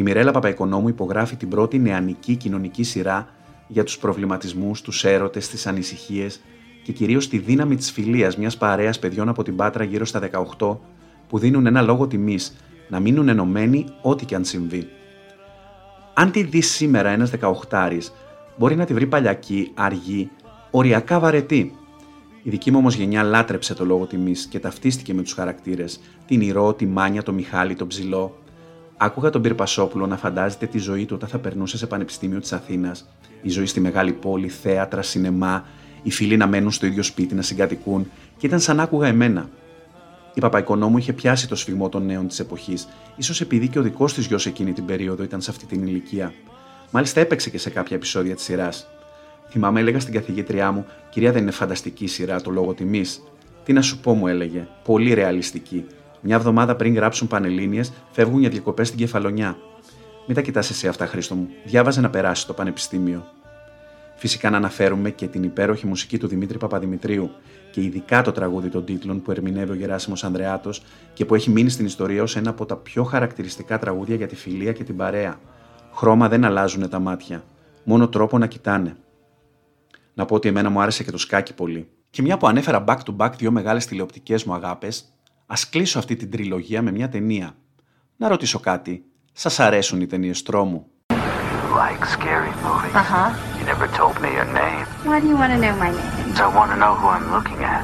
Μιρέλα Παπαϊκονόμου υπογράφει την πρώτη νεανική κοινωνική σειρά για τους προβληματισμούς, τους έρωτες, τις ανησυχίες και κυρίως τη δύναμη της φιλίας μιας παρέας παιδιών από την Πάτρα γύρω στα 18 που δίνουν ένα λόγο τιμής να μείνουν ενωμένοι ό,τι και αν συμβεί. Αν τη δεις σήμερα ένας 18 μπορεί να τη βρει παλιακή, αργή, οριακά βαρετή. Η δική μου όμως γενιά λάτρεψε το λόγο τιμής και ταυτίστηκε με τους χαρακτήρες, την Ηρώ, τη Μάνια, το Μιχάλη, τον Ψηλό. Άκουγα τον Πυρπασόπουλο να φαντάζεται τη ζωή του όταν θα περνούσε σε Πανεπιστήμιο της Αθήνας, η ζωή στη μεγάλη πόλη, θέατρα, σινεμά, οι φίλοι να μένουν στο ίδιο σπίτι, να συγκατοικούν, και ήταν σαν άκουγα εμένα. Η Παπαϊκονόμου είχε πιάσει το σφιγμό των νέων της εποχής, ίσως επειδή και ο δικός της γιος εκείνη την περίοδο ήταν σε αυτή την ηλικία. Μάλιστα έπαιξε και σε κάποια επεισόδια της σειράς. Θυμάμαι, έλεγα στην καθηγήτριά μου: Κυρία, δεν είναι φανταστική σειρά το λόγο τιμής. Τι να σου πω, μου έλεγε. Πολύ ρεαλιστική. Μια εβδομάδα πριν γράψουν πανελίνε, φεύγουν για διακοπές στην κεφαλονιά. Μην τα κοιτάς εσύ αυτά, Χρήστο μου. Διάβαζε να περάσει το πανεπιστήμιο. Φυσικά να αναφέρουμε και την υπέροχη μουσική του Δημήτρη Παπαδημητρίου και ειδικά το τραγούδι των τίτλων που ερμηνεύει ο Γεράσιμος Ανδρεάτος και που έχει μείνει στην ιστορία ως ένα από τα πιο χαρακτηριστικά τραγούδια για τη φιλία και την παρέα. Χρώμα δεν αλλάζουν τα μάτια. Μόνο τρόπο να κοιτάνε. Να πω ότι εμένα μου άρεσε και το σκάκι πολύ. Και μια που ανέφερα back to back δύο μεγάλες τηλεοπτικές μου αγάπες, ας κλείσω αυτή την τριλογία με μια ταινία. Να ρωτήσω κάτι. Σας αρέσουν οι ταινίες τρόμου; Like scary movies. Uh huh. You never told me your name. Why do you want to know my name? So I want to know who I'm looking at.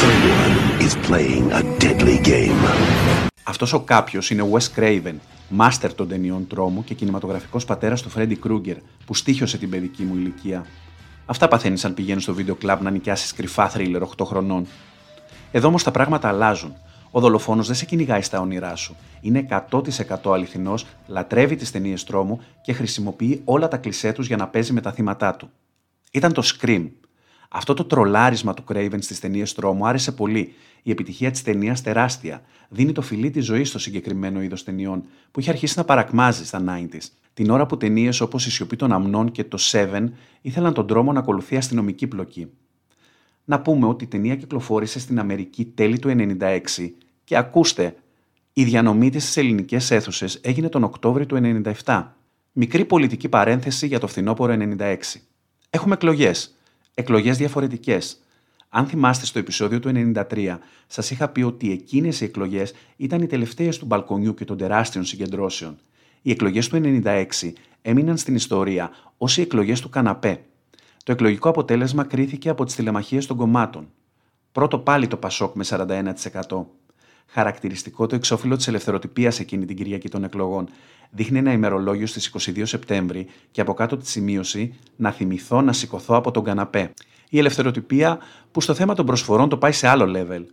Someone is playing a deadly game. Αυτός ο κάποιος είναι ο Wes Craven, μάστερ των ταινιών τρόμου και κινηματογραφικός πατέρας του Freddy Krueger, που στήχιωσε την παιδική μου ηλικία. Αυτά παθαίνεις αν πηγαίνεις στο βίντεο κλαμπ να νοικιάσεις κρυφά θρίλερ 8 χρονών. Εδώ όμως τα πράγματα αλλάζουν. Ο δολοφόνος δεν σε κυνηγάει στα όνειρά σου. Είναι 100% αληθινός, λατρεύει τις ταινίες τρόμου και χρησιμοποιεί όλα τα κλισέ τους για να παίζει με τα θύματα του. Ήταν το Scream. Αυτό το τρολάρισμα του Craven στις ταινίες τρόμου άρεσε πολύ. Η επιτυχία της ταινίας τεράστια. Δίνει το φιλί της ζωής στο συγκεκριμένο είδος ταινιών, που είχε αρχίσει να παρακμάζει στα 90s. Την ώρα που ταινίες όπως Η Σιωπή των Αμνών και το Seven ήθελαν τον τρόμο να ακολουθεί αστυνομική πλοκή. Να πούμε ότι η ταινία κυκλοφόρησε στην Αμερική τέλη του 96 και ακούστε, η διανομή της στις ελληνικές αίθουσες έγινε τον Οκτώβριο του 97. Μικρή πολιτική παρένθεση για το φθινόπωρο 96. Έχουμε εκλογές. Εκλογές διαφορετικές. Αν θυμάστε στο επεισόδιο του 93, σας είχα πει ότι εκείνες οι εκλογές ήταν οι τελευταίες του μπαλκονιού και των τεράστιων συγκεντρώσεων. Οι εκλογές του 96 έμειναν στην ιστορία ως οι εκλογές του καναπέ. Το εκλογικό αποτέλεσμα κρίθηκε από τις τηλεμαχίες των κομμάτων. Πρώτο πάλι το Πασόκ με 41%. Χαρακτηριστικό το εξώφυλλο της ελευθεροτυπίας εκείνη την Κυριακή των εκλογών. Δείχνει ένα ημερολόγιο στις 22 Σεπτέμβρη και από κάτω τη σημείωση να θυμηθώ να σηκωθώ από τον καναπέ. Η ελευθεροτυπία που στο θέμα των προσφορών το πάει σε άλλο level.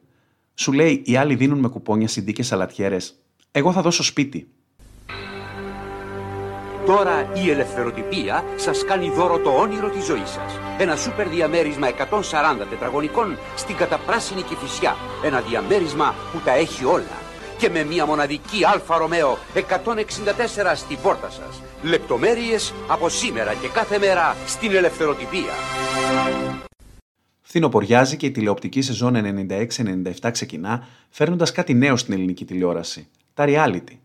Σου λέει οι άλλοι δίνουν με κουπόνια CD και σαλατιέρες. Εγώ θα δώσω σπίτι. Τώρα η ελευθεροτυπία σας κάνει δώρο το όνειρο της ζωής σας. Ένα σούπερ διαμέρισμα 140 τετραγωνικών στην καταπράσινη Κηφισιά. Ένα διαμέρισμα που τα έχει όλα. Και με μια μοναδική Alfa Romeo 164 στην πόρτα σας. Λεπτομέρειες από σήμερα και κάθε μέρα στην ελευθεροτυπία. Φθινοποριάζει και η τηλεοπτική σεζόν 96-97 ξεκινά, φέρνοντας κάτι νέο στην ελληνική τηλεόραση. Τα reality.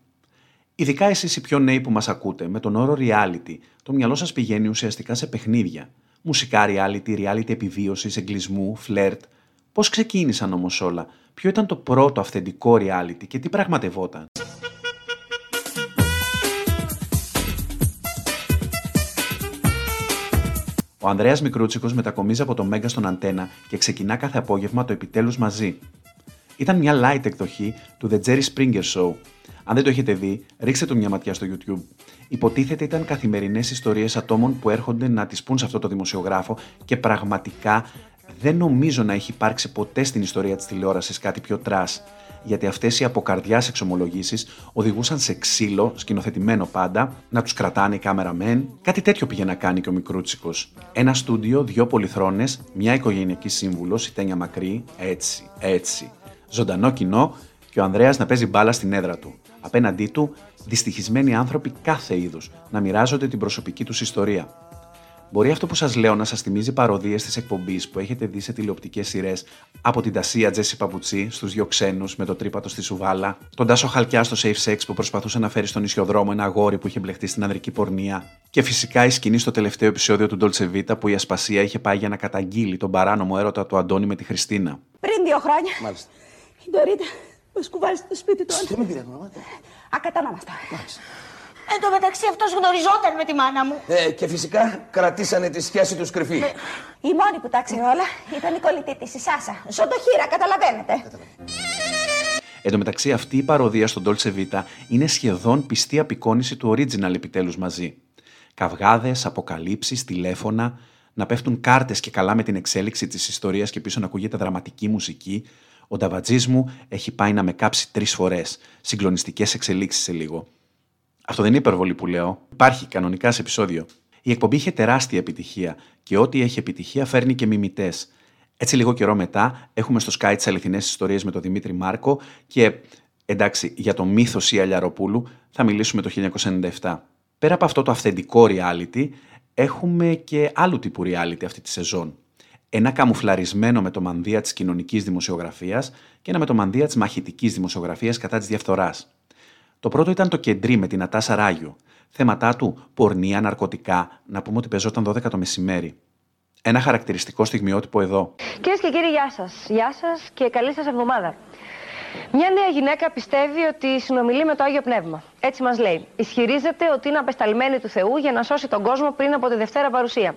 Ειδικά εσείς οι πιο νέοι που μας ακούτε, με τον όρο reality, το μυαλό σας πηγαίνει ουσιαστικά σε παιχνίδια. Μουσικά reality, reality επιβίωσης, εγκλισμού, φλερτ. Πώς ξεκίνησαν όμως όλα, ποιο ήταν το πρώτο αυθεντικό reality και τι πραγματευόταν; Ο Ανδρέας Μικρούτσικος μετακομίζει από το Mega στον Αντένα και ξεκινά κάθε απόγευμα το επιτέλους μαζί. Ήταν μια light εκδοχή του The Jerry Springer Show. Αν δεν το έχετε δει, ρίξτε του μια ματιά στο YouTube. Υποτίθεται ήταν καθημερινές ιστορίες ατόμων που έρχονται να τις πούν σε αυτό το δημοσιογράφο και πραγματικά δεν νομίζω να έχει υπάρξει ποτέ στην ιστορία της τηλεόρασης κάτι πιο trash γιατί αυτές οι από καρδιάς εξομολογήσεις οδηγούσαν σε ξύλο, σκηνοθετημένο πάντα, να τους κρατάνε οι cameramen. Κάτι τέτοιο πήγε να κάνει και ο Μικρούτσικος. Ένα στούντιο, δύο πολυθρόνες, μια οικογενειακή σύμβουλος, η Τένια Μακρύ, έτσι, έτσι. Ζωντανό κοινό και ο Ανδρέας να παίζει μπάλα στην έδρα του. Απέναντί του, δυστυχισμένοι άνθρωποι κάθε είδους να μοιράζονται την προσωπική τους ιστορία. Μπορεί αυτό που σας λέω να σας θυμίζει παροδίες της εκπομπής που έχετε δει σε τηλεοπτικές σειρές από την Τασία Τζέσι Παπουτσί στους δύο ξένους με το τρύπατο στη Σουβάλα, τον Τάσο Χαλκιά στο Safe Sex που προσπαθούσε να φέρει στον νησιοδρόμο ένα αγόρι που είχε μπλεχτεί στην ανδρική πορνεία, και φυσικά η σκηνή στο τελευταίο επεισόδιο του Dolce Vita που η Ασπασία είχε πάει για να καταγγείλει τον παράνομο έρωτα του Αντώνη με τη Χριστίνα. Πριν δύο χρόνια. Μάλιστα. Η Ντορίτα μα κουβάλει στο σπίτι του. Τι με πειράζει, μαμά. Ακατανόμαστα. Εν τω μεταξύ αυτός γνωριζόταν με τη μάνα μου. Ε, και φυσικά κρατήσανε τη σχέση τους κρυφή. Η μόνη που τα ξέρει όλα ήταν η κολλητή της, η Σάσα. Ζωτοχύρα, καταλαβαίνετε. Εν τω μεταξύ, αυτή η παροδία στον Dolce Vita είναι σχεδόν πιστή απεικόνηση του original επιτέλους μαζί. Καυγάδες, αποκαλύψεις, τηλέφωνα, να πέφτουν κάρτες και καλά με την εξέλιξη της ιστορίας και πίσω να ακούγεται δραματική μουσική. Ο νταβατζής μου έχει πάει να με κάψει τρεις φορές. Συγκλονιστικές εξελίξεις σε λίγο. Αυτό δεν είναι υπερβολή που λέω. Υπάρχει κανονικά σε επεισόδιο. Η εκπομπή είχε τεράστια επιτυχία και ό,τι έχει επιτυχία φέρνει και μιμητές. Έτσι, λίγο καιρό μετά, έχουμε στο Sky τις αληθινές ιστορίες με τον Δημήτρη Μάρκο και εντάξει, για το μύθος ή Αλιαροπούλου θα μιλήσουμε το 1997. Πέρα από αυτό το αυθεντικό reality, έχουμε και άλλου τύπου reality αυτή τη σεζόν. Ένα καμουφλαρισμένο με το μανδύα της κοινωνικής δημοσιογραφίας και ένα με το μανδύα της μαχητικής δημοσιογραφίας κατά της διαφθοράς. Το πρώτο ήταν το κεντρί με την Ατάσα Ράγιο. Θέματά του πορνεία, ναρκωτικά, να πούμε ότι πεζόταν 12 το μεσημέρι. Ένα χαρακτηριστικό στιγμιότυπο εδώ. Κυρίες και κύριοι, γεια σας. Γεια σας και καλή σας εβδομάδα. Μια νέα γυναίκα πιστεύει ότι συνομιλεί με το Άγιο Πνεύμα. Έτσι μας λέει. Ισχυρίζεται ότι είναι απεσταλμένη του Θεού για να σώσει τον κόσμο πριν από τη Δευτέρα παρουσία.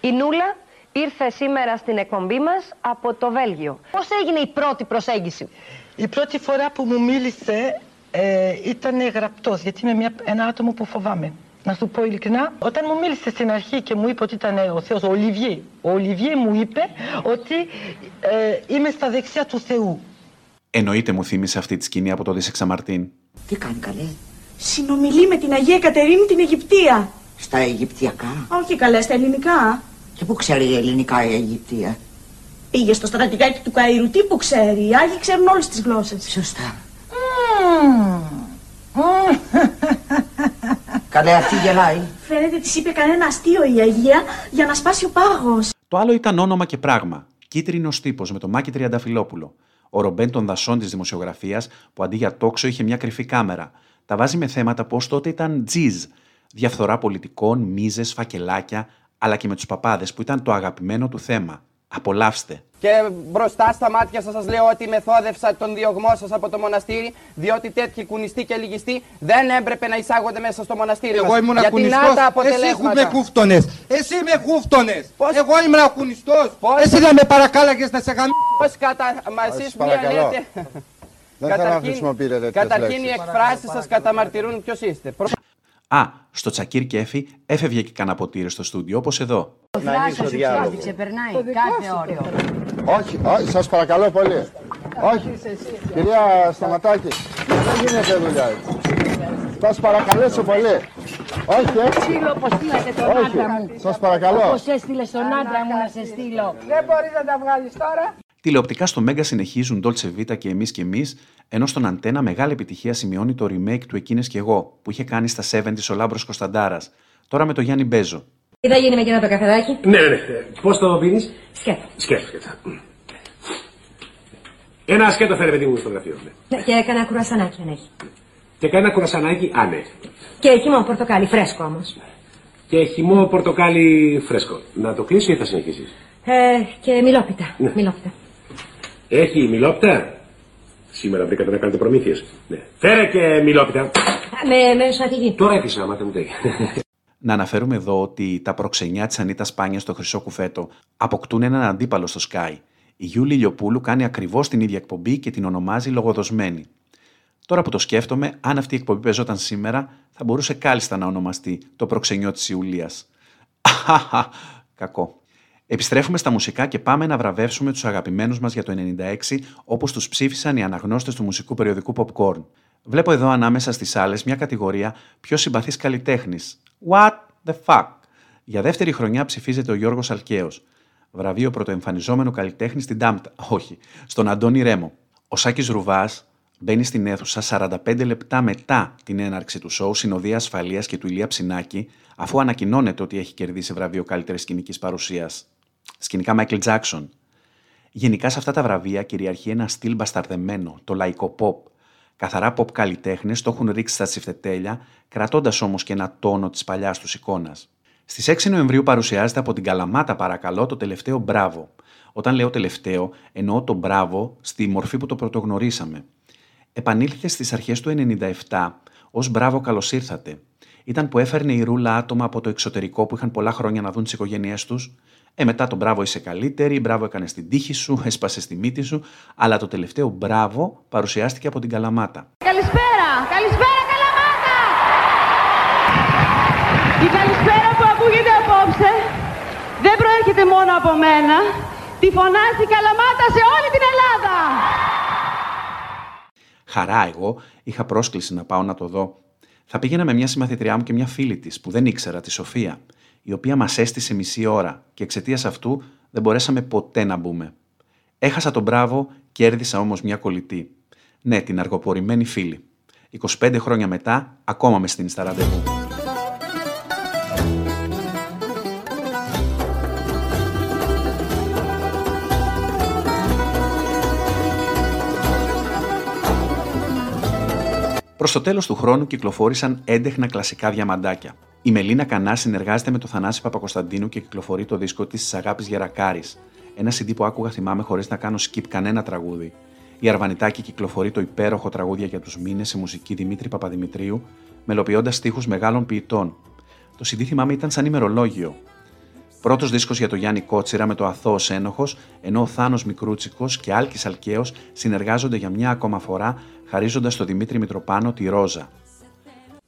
Η Νούλα ήρθε σήμερα στην εκπομπή μας από το Βέλγιο. Πώς έγινε η πρώτη προσέγγιση, Η πρώτη φορά που μου μίλησε ε, ήταν γραπτός, γιατί είμαι μια, ένα άτομο που φοβάμαι. Να σου πω ειλικρινά, όταν μου μίλησε στην αρχή και μου είπε ότι ήταν ο Θεός, ο Ολιβιέ, ο Ολιβιέ μου είπε ότι ε, είμαι στα δεξιά του Θεού. Εννοείται μου θύμισε αυτή τη σκηνή από το Δίσεξα Μαρτίν. Τι κάνει καλέ; Συνομιλεί με την Αγία Κατερίνη την Αιγυπτία. Στα Αιγυπτιακά; Όχι καλέ, στα ελληνικά. Και πού ξέρει ελληνικά η Αιγυπτία; Πήγε στο στρατηγάκι του Καΐρου. Τι που ξέρει. Οι Άγιοι ξέρουν όλες τις γλώσσες. Σωστά. Καλέ αυτή γελάει. Φαίνεται της είπε κανένα αστείο η Αγία για να σπάσει ο πάγος. Το άλλο ήταν όνομα και πράγμα. Κίτρινος τύπος με το Μάκη Τριανταφυλόπουλο. Ο Ρομπέν των δασών της δημοσιογραφίας που αντί για τόξο είχε μια κρυφή κάμερα. Τα βάζει με θέματα πως τότε ήταν τζιζ. Διαφθορά πολιτικών, μίζες, φακελάκια, αλλά και με τους παπάδες που ήταν το αγαπημένο του θέμα. Απολαύστε. Και μπροστά στα μάτια σας σας λέω ότι μεθόδευσα τον διωγμό σας από το μοναστήρι, διότι τέτοιοι κουνιστοί και λυγιστοί δεν έπρεπε να εισάγονται μέσα στο μοναστήρι Εγώ μας. ήμουν Γιατί κουνιστός, να τα εσύ αποτελέσματα. με χούφτονες, εσύ με χούφτονες, εγώ ήμουν κουνιστός, εσύ δεν με παρακάλαγες να σε γαμίσω. Πώς κατα... Μα εσείς Σας μία παρακαλώ. λέτε... Δεν θέλω να χρησιμοποιείτε τέτοιες Καταρχήν οι λέξεις. εκφράσεις σας καταμαρτυρούν ποιος είστε; Προ- Α, στο Τσακίρ Κέφι έφευγε και κανένα ποτήρι στο στούντιο, όπως εδώ. Να ανοίξω διάλογο. ξεπερνάει κάθε όριο. Όχι, όχι, σας παρακαλώ πολύ. Όχι, κυρία Σταματάκη, δεν γίνεται δουλειά έτσι. Σας παρακαλέσω πολύ. Όχι, έτσι. Στείλω όπως στείλατε τον Όχι, άντρα μου. σας παρακαλώ. Όπως έστειλες τον άντρα μου να σε στείλω. Δεν μπορείς να τα βγάλεις τώρα. Τηλεοπτικά στο Μέγκα συνεχίζουν Dolce Vita και εμείς και εμείς, ενώ στον Αντένα μεγάλη επιτυχία σημειώνει το remake του Εκείνες και εγώ, που είχε κάνει στα 70 ο Λάμπρος Κωνσταντάρας. Τώρα με το Γιάννη Μπέζο. Τι θα γίνει με εκείνο το καφεδάκι; Ναι, ναι, ναι. Πώς το πίνεις, Σκέτο. Σκέτο, σκέτο. Ένα σκέτο φέρε παιδί μου στο γραφείο. Ναι. Ναι, Και έκανα κουρασανάκι αν έχει. Και κάνει ένα κουρασανάκι, α, ναι. Και χυμό πορτοκάλι, φρέσκο όμως. Και χυμό πορτοκάλι φρέσκο. Να το κλείσω ή θα συνεχίσεις; Ε, και μιλόπιτα. Ναι. Μιλόπιτα. Έχει μιλόπιτα. Σήμερα βρήκατε να κάνετε προμήθειες. Ναι. Φέρε και μιλόπιτα. Α, Με, με σατική. Τώρα έκλεισα, μάτε μου τέγει. Να αναφέρουμε εδώ ότι τα προξενιά της Ανίτα Σπάνιας στο Χρυσό Κουφέτο αποκτούν έναν αντίπαλο στο Sky. Η Γιούλη Λιοπούλου κάνει ακριβώς την ίδια εκπομπή και την ονομάζει λογοδοσμένη. Τώρα που το σκέφτομαι, αν αυτή η εκπομπή παίζονταν σήμερα, θα μπορούσε κάλλιστα να ονομαστεί το προξενιό της Ιουλίας. (laughs) Αχαχα, κακό. Επιστρέφουμε στα μουσικά και πάμε να βραβεύσουμε τους αγαπημένους μας για το 96 όπως τους ψήφισαν οι αναγνώστες του μουσικού περιοδικού Popcorn. Βλέπω εδώ ανάμεσα στις άλλες μια κατηγορία πιο συμπαθής καλλιτέχνης. What the fuck; Για δεύτερη χρονιά ψηφίζεται ο Γιώργος Αλκαίος. Βραβείο πρωτοεμφανιζόμενο καλλιτέχνη στην Ντάμπτα. (laughs) Όχι, στον Αντώνη Ρέμο. Ο Σάκης Ρουβάς μπαίνει στην αίθουσα 45 λεπτά μετά την έναρξη του σοου συνοδεία ασφαλείας και του Ηλία Ψινάκη, αφού ανακοινώνεται ότι έχει κερδίσει βραβείο καλύτερης σκηνικής παρουσίας. Σκηνικά Michael Jackson. Γενικά σε αυτά τα βραβεία κυριαρχεί ένα στυλ μπασταρδεμένο, το λαϊκό pop. Καθαρά pop καλλιτέχνες το έχουν ρίξει στα τσιφτετέλια, κρατώντας όμως και ένα τόνο της παλιάς τους εικόνας. Στις 6 Νοεμβρίου παρουσιάζεται από την Καλαμάτα, παρακαλώ, το τελευταίο Μπράβο. Όταν λέω τελευταίο, εννοώ το Μπράβο στη μορφή που το πρωτογνωρίσαμε. Επανήλθε στις αρχές του 97 ως Μπράβο καλώς ήρθατε. Ήταν που έφερνε η ρούλα άτομα από το εξωτερικό που είχαν πολλά χρόνια να δουν τις οικογένειές τους. Ε, μετά το μπράβο είσαι καλύτερη, μπράβο έκανες την τύχη σου, (laughs) έσπασες τη μύτη σου, αλλά το τελευταίο μπράβο παρουσιάστηκε από την Καλαμάτα. Καλησπέρα! Καλησπέρα Καλαμάτα! Η καλησπέρα που ακούγεται απόψε δεν προέρχεται μόνο από μένα. Τη φωνάζει η Καλαμάτα σε όλη την Ελλάδα! Χαρά εγώ, είχα πρόσκληση να πάω να το δω. Θα πήγαινα με μια συμμαθητριά μου και μια φίλη της που δεν ήξερα, τη Σοφία, η οποία μας έστησε μισή ώρα και εξαιτίας αυτού δεν μπορέσαμε ποτέ να μπούμε. Έχασα τον μπράβο, κέρδισα όμως μια κολλητή. Ναι, την αργοπορημένη φίλη. 25 χρόνια μετά, ακόμα με στείνεις στα ραντεβού. Προς το τέλος του χρόνου κυκλοφόρησαν έντεχνα κλασικά διαμαντάκια. Η Μελίνα Κανά συνεργάζεται με τον Θανάση Παπακοσταντίνου και κυκλοφορεί το δίσκο της Αγάπης Γερακάρη. Ένα CD που άκουγα θυμάμαι χωρίς να κάνω skip κανένα τραγούδι. Η Αρβανιτάκη κυκλοφορεί το υπέροχο τραγούδια για τους μήνες σε μουσική Δημήτρη Παπαδημητρίου, μελοποιώντας στίχους μεγάλων ποιητών. Το CD θυμάμαι ήταν σαν ημερολόγιο. Πρώτος δίσκος για το Γιάννη Κότσιρα με το Αθώο Ένοχο, ενώ ο Θάνος Μικρούτσικος και Άλκης Αλκαίος συνεργάζονται για μια ακόμα φορά, χαρίζοντας στο Δημήτρη Μητροπάνο τη Ρόζα.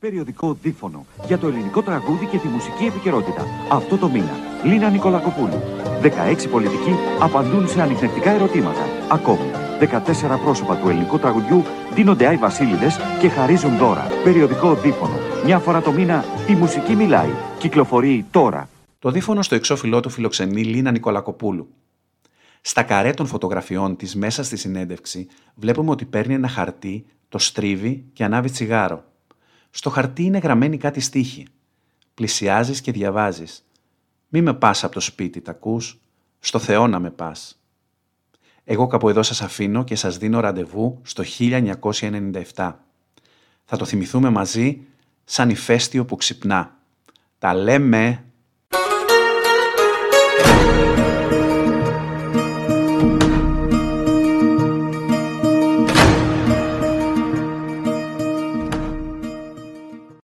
Περιοδικό Δίφωνο για το ελληνικό τραγούδι και τη μουσική επικαιρότητα. Αυτό το μήνα. Λίνα Νικολακοπούλου. 16 πολιτικοί απαντούν σε ανοιχνευτικά ερωτήματα. Ακόμη, 14 πρόσωπα του ελληνικού τραγουδιού δίνονται άι βασίλειδες και χαρίζουν δώρα. Περιοδικό Δίφωνο. Μια φορά το μήνα η μουσική μιλάει. Κυκλοφορεί τώρα. Το δίφωνο στο εξώφυλλό του φιλοξενεί Λίνα Νικολακοπούλου. Στα καρέ των φωτογραφιών της μέσα στη συνέντευξη βλέπουμε ότι παίρνει ένα χαρτί, το στρίβει και ανάβει τσιγάρο. Στο χαρτί είναι γραμμένοι κάτι στίχοι. Πλησιάζεις και διαβάζεις. Μη με πας από το σπίτι, τα ακούς. Στο Θεό να με πας. Εγώ κάπου εδώ σας αφήνω και σας δίνω ραντεβού στο 1997. Θα το θυμηθούμε μαζί σαν ηφαίστειο που ξυπνά. Τα λέμε!